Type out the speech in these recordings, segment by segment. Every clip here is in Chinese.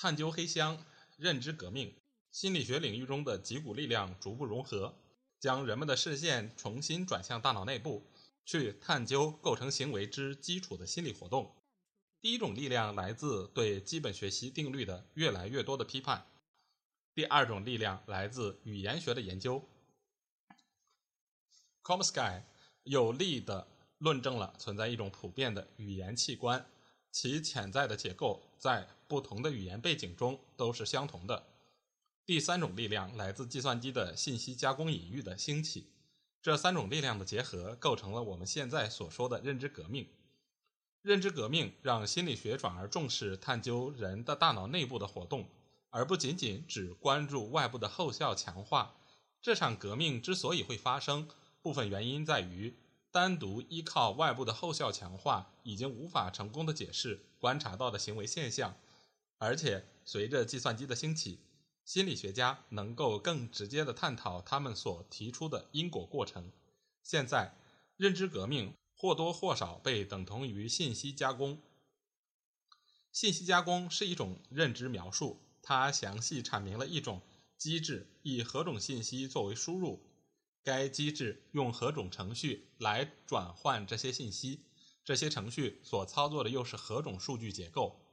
探究黑箱，认知革命，心理学领域中的几股力量逐步融合，将人们的视线重新转向大脑内部，去探究构成行为之基础的心理活动。第一种力量来自对基本学习定律的越来越多的批判；第二种力量来自语言学的研究。Comsky。有力的论证了存在一种普遍的语言器官，其潜在的结构在不同的语言背景中都是相同的。第三种力量来自计算机的信息加工领域的兴起，这三种力量的结合构成了我们现在所说的认知革命。认知革命让心理学转而重视探究人的大脑内部的活动，而不仅仅只关注外部的后效强化。这场革命之所以会发生，部分原因在于，单独依靠外部的后效强化已经无法成功的解释观察到的行为现象，而且随着计算机的兴起，心理学家能够更直接的探讨他们所提出的因果过程。现在，认知革命或多或少被等同于信息加工。信息加工是一种认知描述，它详细阐明了一种机制以何种信息作为输入。该机制用何种程序来转换这些信息？这些程序所操作的又是何种数据结构？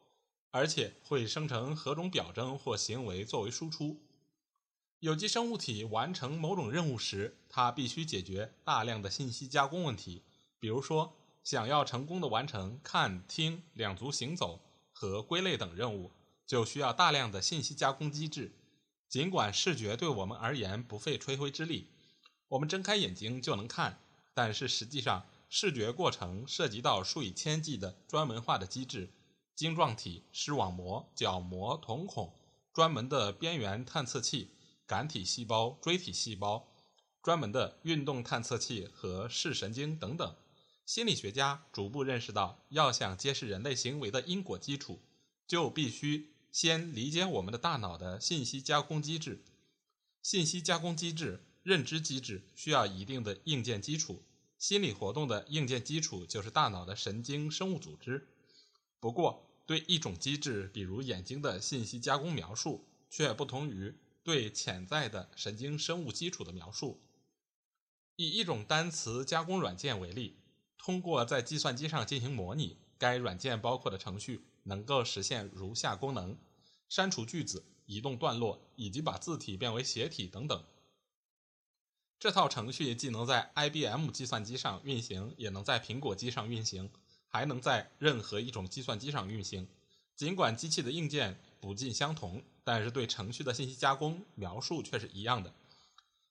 而且会生成何种表征或行为作为输出？有机生物体完成某种任务时，它必须解决大量的信息加工问题。比如说，想要成功的完成看、听、两足行走和归类等任务，就需要大量的信息加工机制。尽管视觉对我们而言不费吹灰之力。我们睁开眼睛就能看，但是实际上，视觉过程涉及到数以千计的专门化的机制：晶状体、视网膜、角膜、瞳孔、专门的边缘探测器、感体细胞、锥体细胞、专门的运动探测器和视神经等等。心理学家逐步认识到，要想揭示人类行为的因果基础，就必须先理解我们的大脑的信息加工机制。信息加工机制。认知机制需要一定的硬件基础，心理活动的硬件基础就是大脑的神经生物组织。不过，对一种机制，比如眼睛的信息加工描述，却不同于对潜在的神经生物基础的描述。以一种单词加工软件为例，通过在计算机上进行模拟，该软件包括的程序能够实现如下功能：删除句子、移动段落，以及把字体变为斜体等等。这套程序既能在 IBM 计算机上运行，也能在苹果机上运行，还能在任何一种计算机上运行。尽管机器的硬件不尽相同，但是对程序的信息加工描述却是一样的。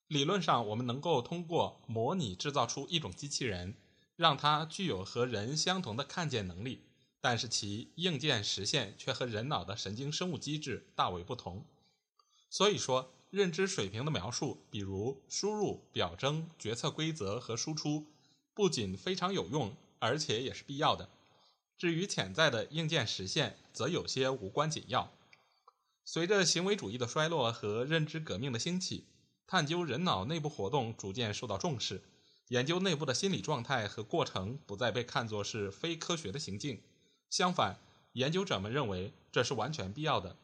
理论上，我们能够通过模拟制造出一种机器人，让它具有和人相同的看见能力，但是其硬件实现却和人脑的神经生物机制大为不同。所以说。认知水平的描述，比如输入、表征、决策规则和输出，不仅非常有用，而且也是必要的。至于潜在的硬件实现，则有些无关紧要。随着行为主义的衰落和认知革命的兴起，探究人脑内部活动逐渐受到重视。研究内部的心理状态和过程不再被看作是非科学的行径，相反，研究者们认为这是完全必要的。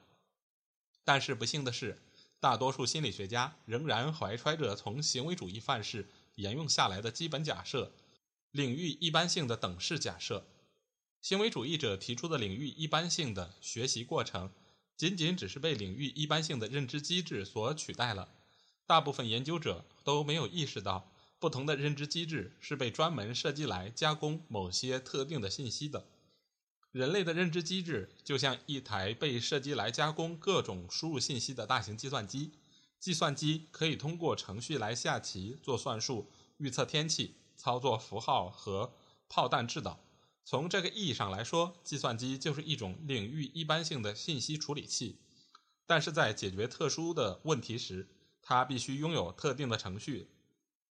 但是不幸的是。大多数心理学家仍然怀揣着从行为主义范式沿用下来的基本假设——领域一般性的等式假设。行为主义者提出的领域一般性的学习过程，仅仅只是被领域一般性的认知机制所取代了。大部分研究者都没有意识到，不同的认知机制是被专门设计来加工某些特定的信息的。人类的认知机制就像一台被设计来加工各种输入信息的大型计算机。计算机可以通过程序来下棋、做算术、预测天气、操作符号和炮弹制导。从这个意义上来说，计算机就是一种领域一般性的信息处理器。但是在解决特殊的问题时，它必须拥有特定的程序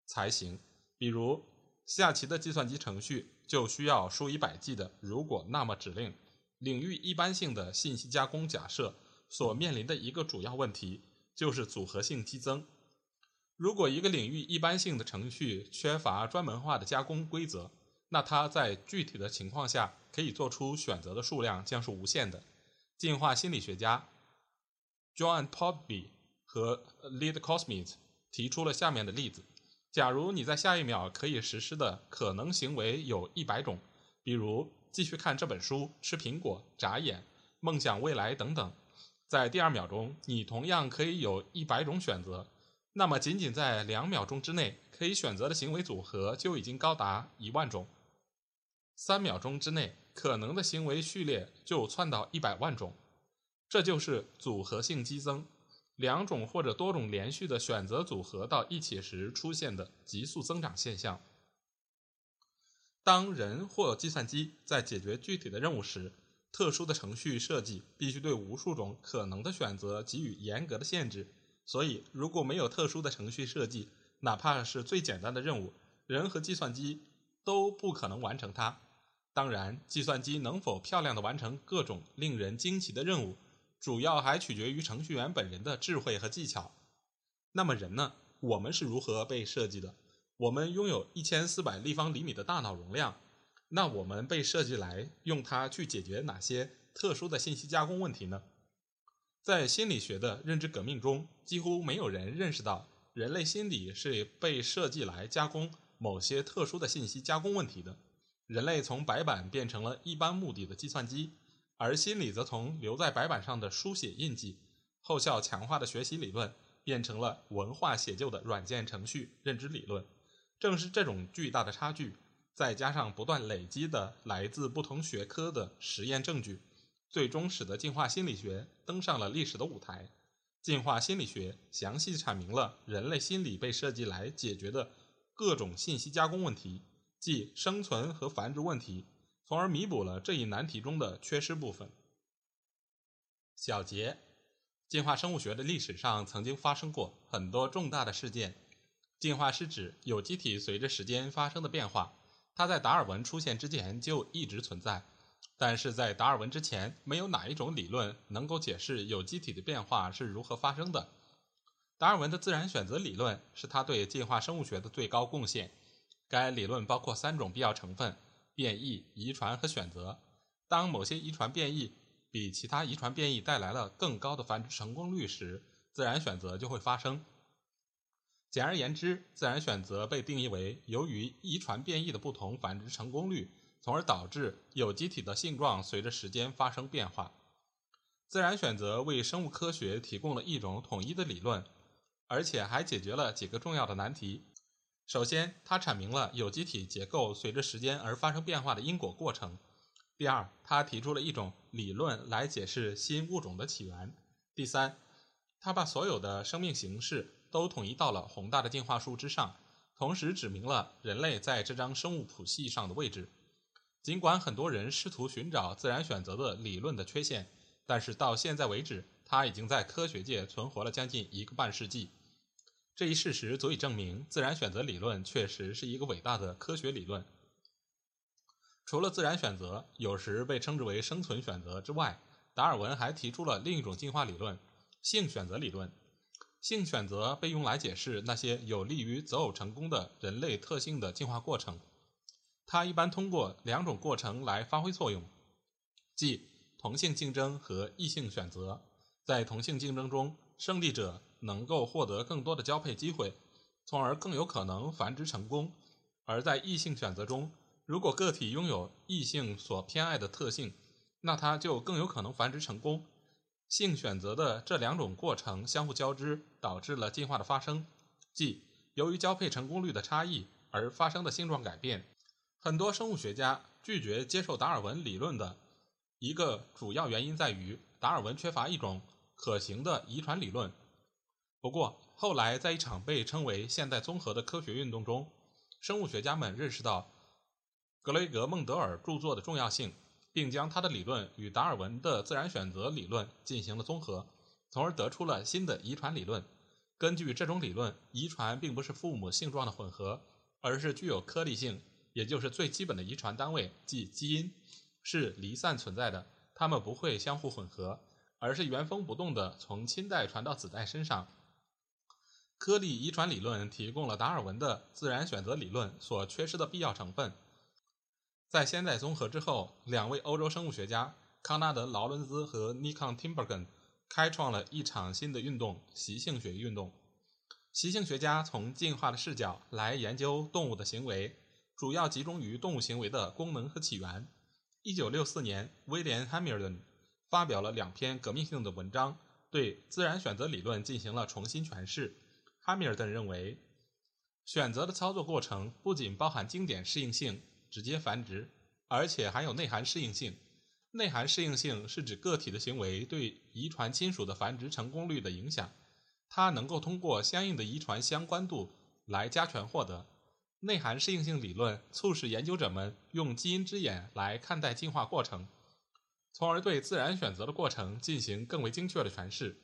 才行。比如，下棋的计算机程序就需要数以百计的“如果那么”指令。领域一般性的信息加工假设所面临的一个主要问题就是组合性激增。如果一个领域一般性的程序缺乏专门化的加工规则，那它在具体的情况下可以做出选择的数量将是无限的。进化心理学家 John p o p b y 和 Lead Cosmith 提出了下面的例子：假如你在下一秒可以实施的可能行为有一百种，比如。继续看这本书、吃苹果、眨眼、梦想未来等等，在第二秒钟，你同样可以有一百种选择。那么，仅仅在两秒钟之内，可以选择的行为组合就已经高达一万种。三秒钟之内，可能的行为序列就窜到一百万种。这就是组合性激增，两种或者多种连续的选择组合到一起时出现的急速增长现象。当人或计算机在解决具体的任务时，特殊的程序设计必须对无数种可能的选择给予严格的限制。所以，如果没有特殊的程序设计，哪怕是最简单的任务，人和计算机都不可能完成它。当然，计算机能否漂亮地完成各种令人惊奇的任务，主要还取决于程序员本人的智慧和技巧。那么，人呢？我们是如何被设计的？我们拥有一千四百立方厘米的大脑容量，那我们被设计来用它去解决哪些特殊的信息加工问题呢？在心理学的认知革命中，几乎没有人认识到人类心理是被设计来加工某些特殊的信息加工问题的。人类从白板变成了一般目的的计算机，而心理则从留在白板上的书写印记、后效强化的学习理论，变成了文化写就的软件程序认知理论。正是这种巨大的差距，再加上不断累积的来自不同学科的实验证据，最终使得进化心理学登上了历史的舞台。进化心理学详细阐明了人类心理被设计来解决的各种信息加工问题，即生存和繁殖问题，从而弥补了这一难题中的缺失部分。小结：进化生物学的历史上曾经发生过很多重大的事件。进化是指有机体随着时间发生的变化，它在达尔文出现之前就一直存在，但是在达尔文之前，没有哪一种理论能够解释有机体的变化是如何发生的。达尔文的自然选择理论是他对进化生物学的最高贡献。该理论包括三种必要成分：变异、遗传和选择。当某些遗传变异比其他遗传变异带来了更高的繁殖成功率时，自然选择就会发生。简而言之，自然选择被定义为由于遗传变异的不同繁殖成功率，从而导致有机体的性状随着时间发生变化。自然选择为生物科学提供了一种统一的理论，而且还解决了几个重要的难题。首先，它阐明了有机体结构随着时间而发生变化的因果过程。第二，它提出了一种理论来解释新物种的起源。第三，它把所有的生命形式。都统一到了宏大的进化树之上，同时指明了人类在这张生物谱系上的位置。尽管很多人试图寻找自然选择的理论的缺陷，但是到现在为止，它已经在科学界存活了将近一个半世纪。这一事实足以证明，自然选择理论确实是一个伟大的科学理论。除了自然选择，有时被称之为生存选择之外，达尔文还提出了另一种进化理论——性选择理论。性选择被用来解释那些有利于择偶成功的人类特性的进化过程。它一般通过两种过程来发挥作用，即同性竞争和异性选择。在同性竞争中，胜利者能够获得更多的交配机会，从而更有可能繁殖成功；而在异性选择中，如果个体拥有异性所偏爱的特性，那它就更有可能繁殖成功。性选择的这两种过程相互交织，导致了进化的发生，即由于交配成功率的差异而发生的性状改变。很多生物学家拒绝接受达尔文理论的一个主要原因在于，达尔文缺乏一种可行的遗传理论。不过，后来在一场被称为现代综合的科学运动中，生物学家们认识到，格雷格·孟德尔著作的重要性，并将他的理论与达尔文的自然选择理论进行了综合，从而得出了新的遗传理论。根据这种理论，遗传并不是父母性状的混合，而是具有颗粒性，也就是最基本的遗传单位，即基因，是离散存在的，它们不会相互混合，而是原封不动地从亲代传到子代身上。颗粒遗传理论提供了达尔文的自然选择理论所缺失的必要成分。在先代综合之后，两位欧洲生物学家康纳德·劳伦兹和尼康·廷伯根开创了一场新的运动——习性学运动。习性学家从进化的视角来研究动物的行为，主要集中于动物行为的功能和起源。1964年，威廉·汉密尔顿发表了两篇革命性的文章，对自然选择理论进行了重新诠释。哈米尔顿认为，选择的操作过程不仅包含经典适应性（直接繁殖），而且还有内涵适应性。内涵适应性是指个体的行为对遗传亲属的繁殖成功率的影响，它能够通过相应的遗传相关度来加权获得。内涵适应性理论促使研究者们用基因之眼来看待进化过程，从而对自然选择的过程进行更为精确的诠释。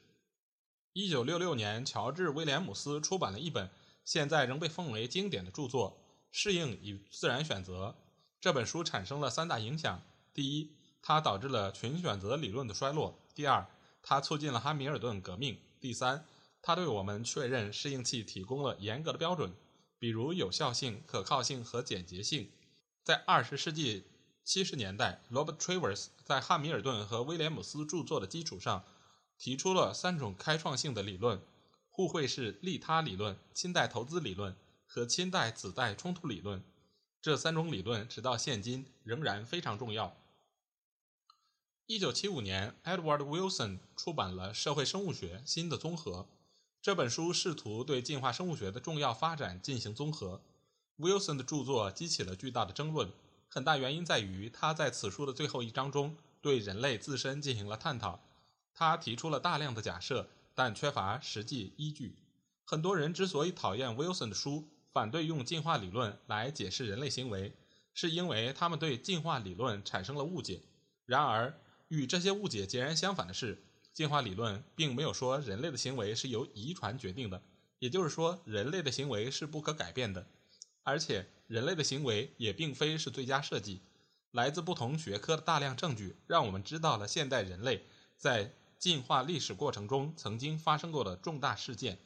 一九六六年，乔治·威廉姆斯出版了一本现在仍被奉为经典的著作《适应与自然选择》。这本书产生了三大影响：第一，它导致了群选择理论的衰落；第二，它促进了哈米尔顿革命；第三，它对我们确认适应器提供了严格的标准，比如有效性、可靠性和简洁性。在二十世纪七十年代，Robert Travers 在汉密尔顿和威廉姆斯著作的基础上。提出了三种开创性的理论：互惠式利他理论、亲代投资理论和亲代子代冲突理论。这三种理论直到现今仍然非常重要。一九七五年，Edward Wilson 出版了《社会生物学：新的综合》这本书，试图对进化生物学的重要发展进行综合。Wilson 的著作激起了巨大的争论，很大原因在于他在此书的最后一章中对人类自身进行了探讨。他提出了大量的假设，但缺乏实际依据。很多人之所以讨厌 Wilson 的书，反对用进化理论来解释人类行为，是因为他们对进化理论产生了误解。然而，与这些误解截然相反的是，进化理论并没有说人类的行为是由遗传决定的，也就是说，人类的行为是不可改变的。而且，人类的行为也并非是最佳设计。来自不同学科的大量证据，让我们知道了现代人类在进化历史过程中曾经发生过的重大事件。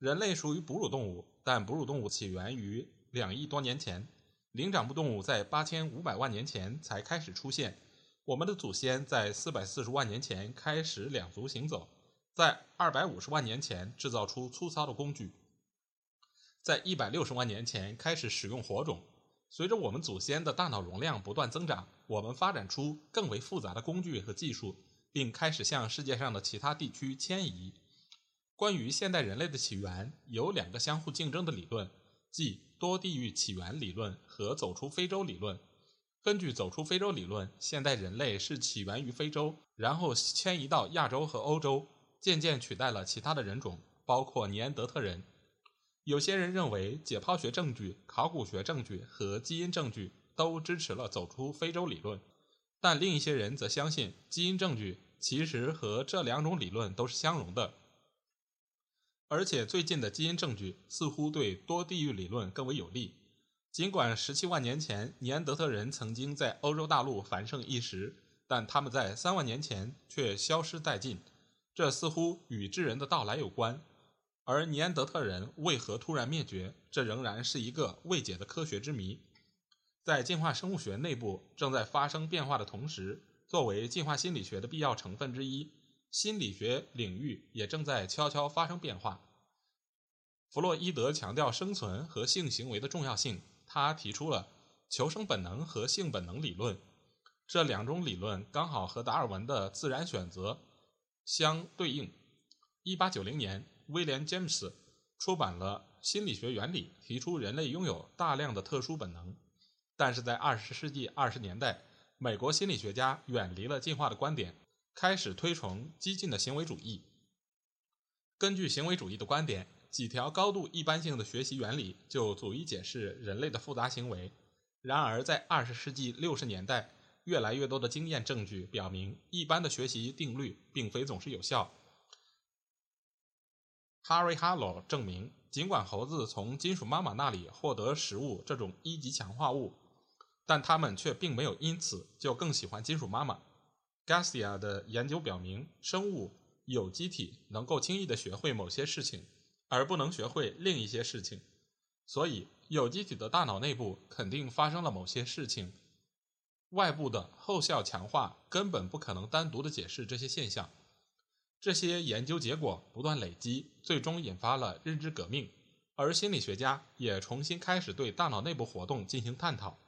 人类属于哺乳动物，但哺乳动物起源于两亿多年前。灵长目动物在八千五百万年前才开始出现。我们的祖先在四百四十万年前开始两足行走，在二百五十万年前制造出粗糙的工具，在一百六十万年前开始使用火种。随着我们祖先的大脑容量不断增长，我们发展出更为复杂的工具和技术。并开始向世界上的其他地区迁移。关于现代人类的起源，有两个相互竞争的理论，即多地域起源理论和走出非洲理论。根据走出非洲理论，现代人类是起源于非洲，然后迁移到亚洲和欧洲，渐渐取代了其他的人种，包括尼安德特人。有些人认为，解剖学证据、考古学证据和基因证据都支持了走出非洲理论。但另一些人则相信，基因证据其实和这两种理论都是相容的，而且最近的基因证据似乎对多地域理论更为有利。尽管十七万年前尼安德特人曾经在欧洲大陆繁盛一时，但他们在三万年前却消失殆尽，这似乎与智人的到来有关。而尼安德特人为何突然灭绝，这仍然是一个未解的科学之谜。在进化生物学内部正在发生变化的同时，作为进化心理学的必要成分之一，心理学领域也正在悄悄发生变化。弗洛伊德强调生存和性行为的重要性，他提出了求生本能和性本能理论。这两种理论刚好和达尔文的自然选择相对应。1890年，威廉·詹姆斯出版了《心理学原理》，提出人类拥有大量的特殊本能。但是在二十世纪二十年代，美国心理学家远离了进化的观点，开始推崇激进的行为主义。根据行为主义的观点，几条高度一般性的学习原理就足以解释人类的复杂行为。然而，在二十世纪六十年代，越来越多的经验证据表明，一般的学习定律并非总是有效。Harry Harlow 证明，尽管猴子从金属妈妈那里获得食物这种一级强化物，但它们却并没有因此就更喜欢金属妈妈。Garcia 的研究表明，生物有机体能够轻易地学会某些事情，而不能学会另一些事情。所以，有机体的大脑内部肯定发生了某些事情。外部的后效强化根本不可能单独的解释这些现象。这些研究结果不断累积，最终引发了认知革命，而心理学家也重新开始对大脑内部活动进行探讨。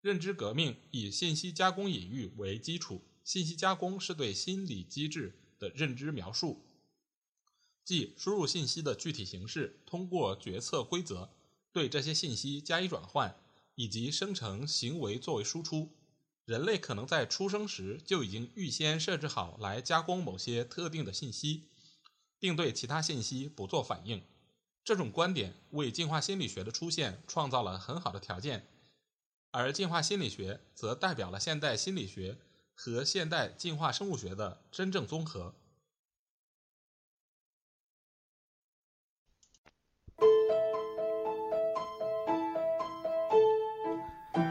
认知革命以信息加工隐喻为基础，信息加工是对心理机制的认知描述，即输入信息的具体形式，通过决策规则对这些信息加以转换，以及生成行为作为输出。人类可能在出生时就已经预先设置好来加工某些特定的信息，并对其他信息不做反应。这种观点为进化心理学的出现创造了很好的条件，而进化心理学则代表了现代心理学和现代进化生物学的真正综合。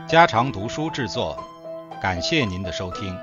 家常读书制作。感谢您的收听。